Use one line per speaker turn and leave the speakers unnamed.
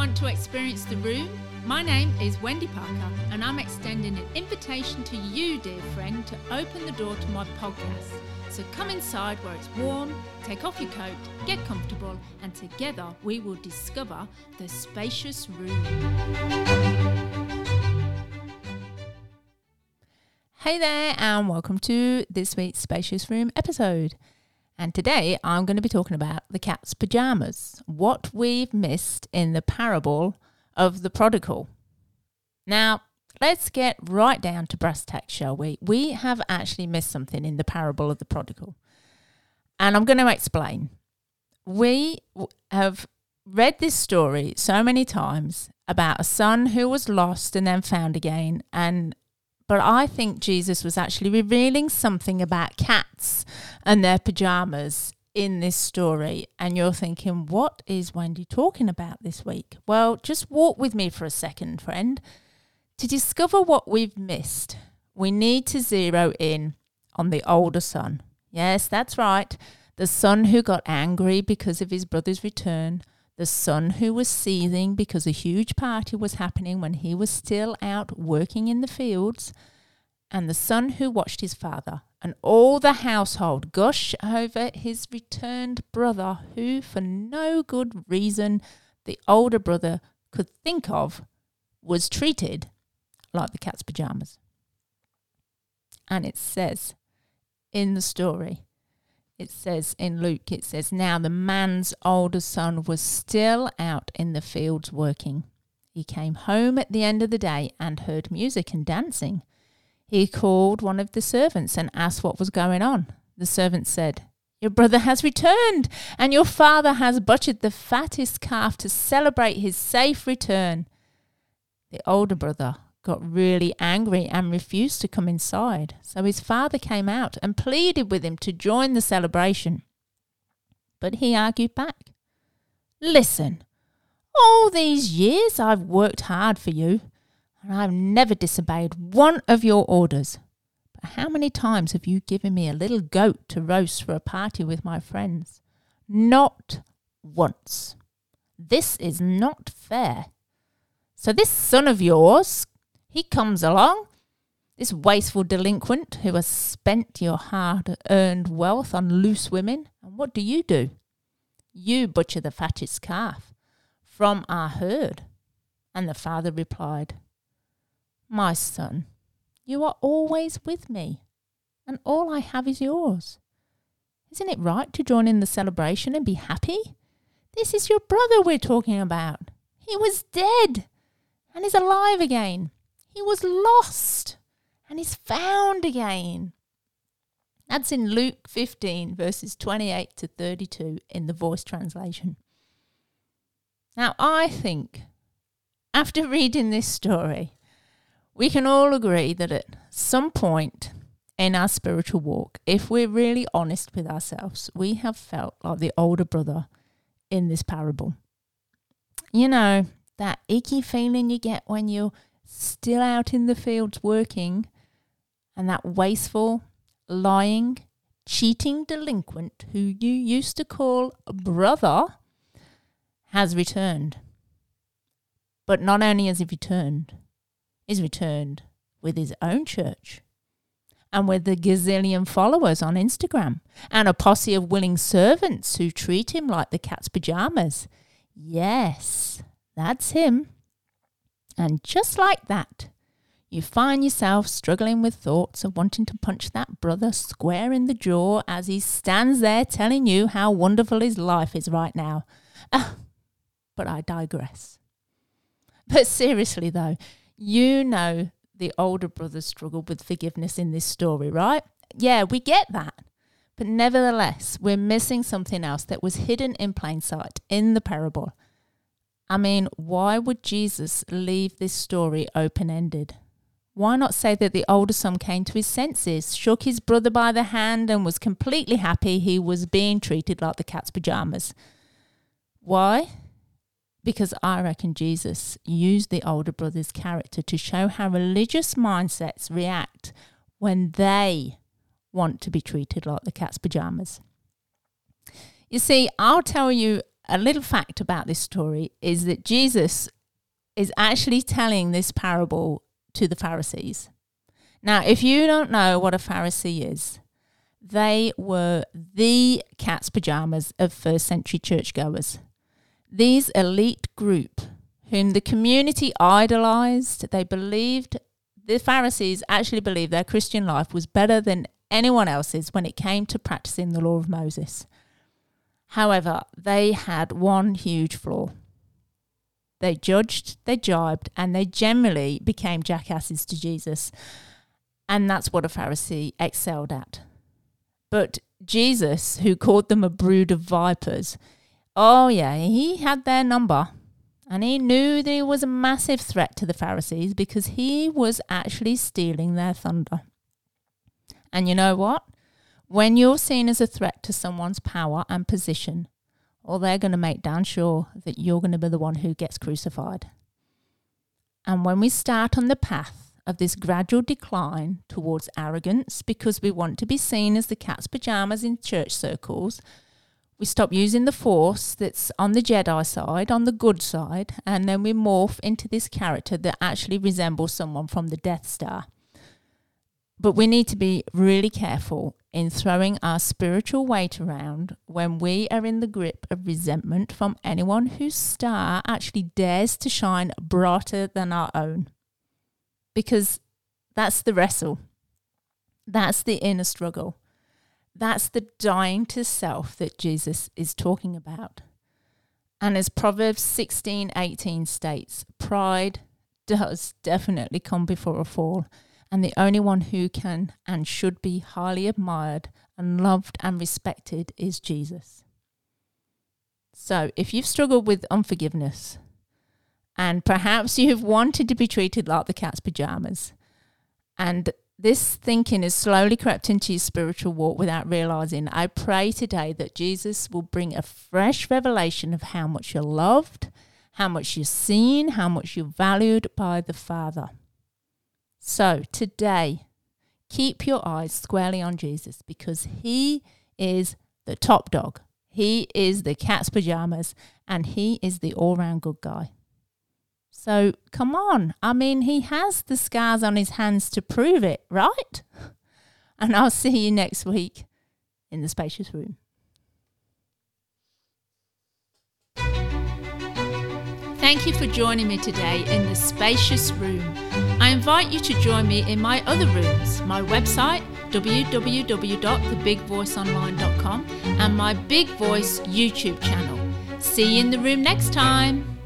want to experience the room? My name is Wendy Parker, and I'm extending an invitation to you, dear friend, to open the door to my podcast. So come inside where it's warm, take off your coat, get comfortable, and together we will discover the spacious room.
Hey there, and welcome to this week's Spacious Room episode. And today I'm going to be talking about the cat's pajamas, what we've missed in the parable of the prodigal. Now, let's get right down to brass tacks, shall we? We have actually missed something in the parable of the prodigal. And I'm going to explain. We have read this story so many times about a son who was lost and then found again and but I think Jesus was actually revealing something about cats and their pajamas in this story. And you're thinking, what is Wendy talking about this week? Well, just walk with me for a second, friend. To discover what we've missed, we need to zero in on the older son. Yes, that's right. The son who got angry because of his brother's return, the son who was seething because a huge party was happening when he was still out working in the fields, and the son who watched his father, and all the household gush over his returned brother, who, for no good reason the older brother could think of, was treated like the cat's pajamas. And it says in the story it says in Luke, it says, Now the man's older son was still out in the fields working. He came home at the end of the day and heard music and dancing. He called one of the servants and asked what was going on. The servant said, Your brother has returned, and your father has butchered the fattest calf to celebrate his safe return. The older brother got really angry and refused to come inside. So his father came out and pleaded with him to join the celebration. But he argued back. Listen, all these years I've worked hard for you, and I've never disobeyed one of your orders. But how many times have you given me a little goat to roast for a party with my friends? Not once. This is not fair. So this son of yours he comes along, this wasteful delinquent who has spent your hard earned wealth on loose women. And what do you do? You butcher the fattest calf from our herd. And the father replied, My son, you are always with me, and all I have is yours. Isn't it right to join in the celebration and be happy? This is your brother we're talking about. He was dead and is alive again. He was lost and is found again. That's in Luke 15, verses 28 to 32 in the voice translation. Now, I think after reading this story, we can all agree that at some point in our spiritual walk, if we're really honest with ourselves, we have felt like the older brother in this parable. You know, that icky feeling you get when you're still out in the fields working, and that wasteful, lying, cheating delinquent who you used to call brother has returned. But not only has he returned, he's returned with his own church and with the gazillion followers on Instagram and a posse of willing servants who treat him like the cat's pajamas. Yes, that's him. And just like that, you find yourself struggling with thoughts of wanting to punch that brother square in the jaw as he stands there telling you how wonderful his life is right now. Uh, but I digress. But seriously, though, you know the older brother struggled with forgiveness in this story, right? Yeah, we get that. But nevertheless, we're missing something else that was hidden in plain sight in the parable. I mean, why would Jesus leave this story open ended? Why not say that the older son came to his senses, shook his brother by the hand, and was completely happy he was being treated like the cat's pajamas? Why? Because I reckon Jesus used the older brother's character to show how religious mindsets react when they want to be treated like the cat's pajamas. You see, I'll tell you a little fact about this story is that Jesus is actually telling this parable to the Pharisees. Now, if you don't know what a Pharisee is, they were the cat's pajamas of first century churchgoers. These elite group, whom the community idolized, they believed, the Pharisees actually believed their Christian life was better than anyone else's when it came to practicing the law of Moses. However, they had one huge flaw. They judged, they jibed, and they generally became jackasses to Jesus. And that's what a Pharisee excelled at. But Jesus, who called them a brood of vipers, oh, yeah, he had their number. And he knew that he was a massive threat to the Pharisees because he was actually stealing their thunder. And you know what? When you're seen as a threat to someone's power and position, or they're going to make damn sure that you're going to be the one who gets crucified. And when we start on the path of this gradual decline towards arrogance because we want to be seen as the cat's pajamas in church circles, we stop using the force that's on the Jedi side, on the good side, and then we morph into this character that actually resembles someone from the Death Star. But we need to be really careful in throwing our spiritual weight around when we are in the grip of resentment from anyone whose star actually dares to shine brighter than our own. Because that's the wrestle, that's the inner struggle, that's the dying to self that Jesus is talking about. And as Proverbs 16 18 states, pride does definitely come before a fall and the only one who can and should be highly admired and loved and respected is Jesus. So, if you've struggled with unforgiveness, and perhaps you have wanted to be treated like the cat's pajamas, and this thinking has slowly crept into your spiritual walk without realizing, I pray today that Jesus will bring a fresh revelation of how much you're loved, how much you're seen, how much you're valued by the Father. So today, keep your eyes squarely on Jesus because he is the top dog. He is the cat's pajamas and he is the all round good guy. So come on. I mean, he has the scars on his hands to prove it, right? And I'll see you next week in the spacious room.
Thank you for joining me today in the spacious room. I invite you to join me in my other rooms, my website www.thebigvoiceonline.com and my Big Voice YouTube channel. See you in the room next time.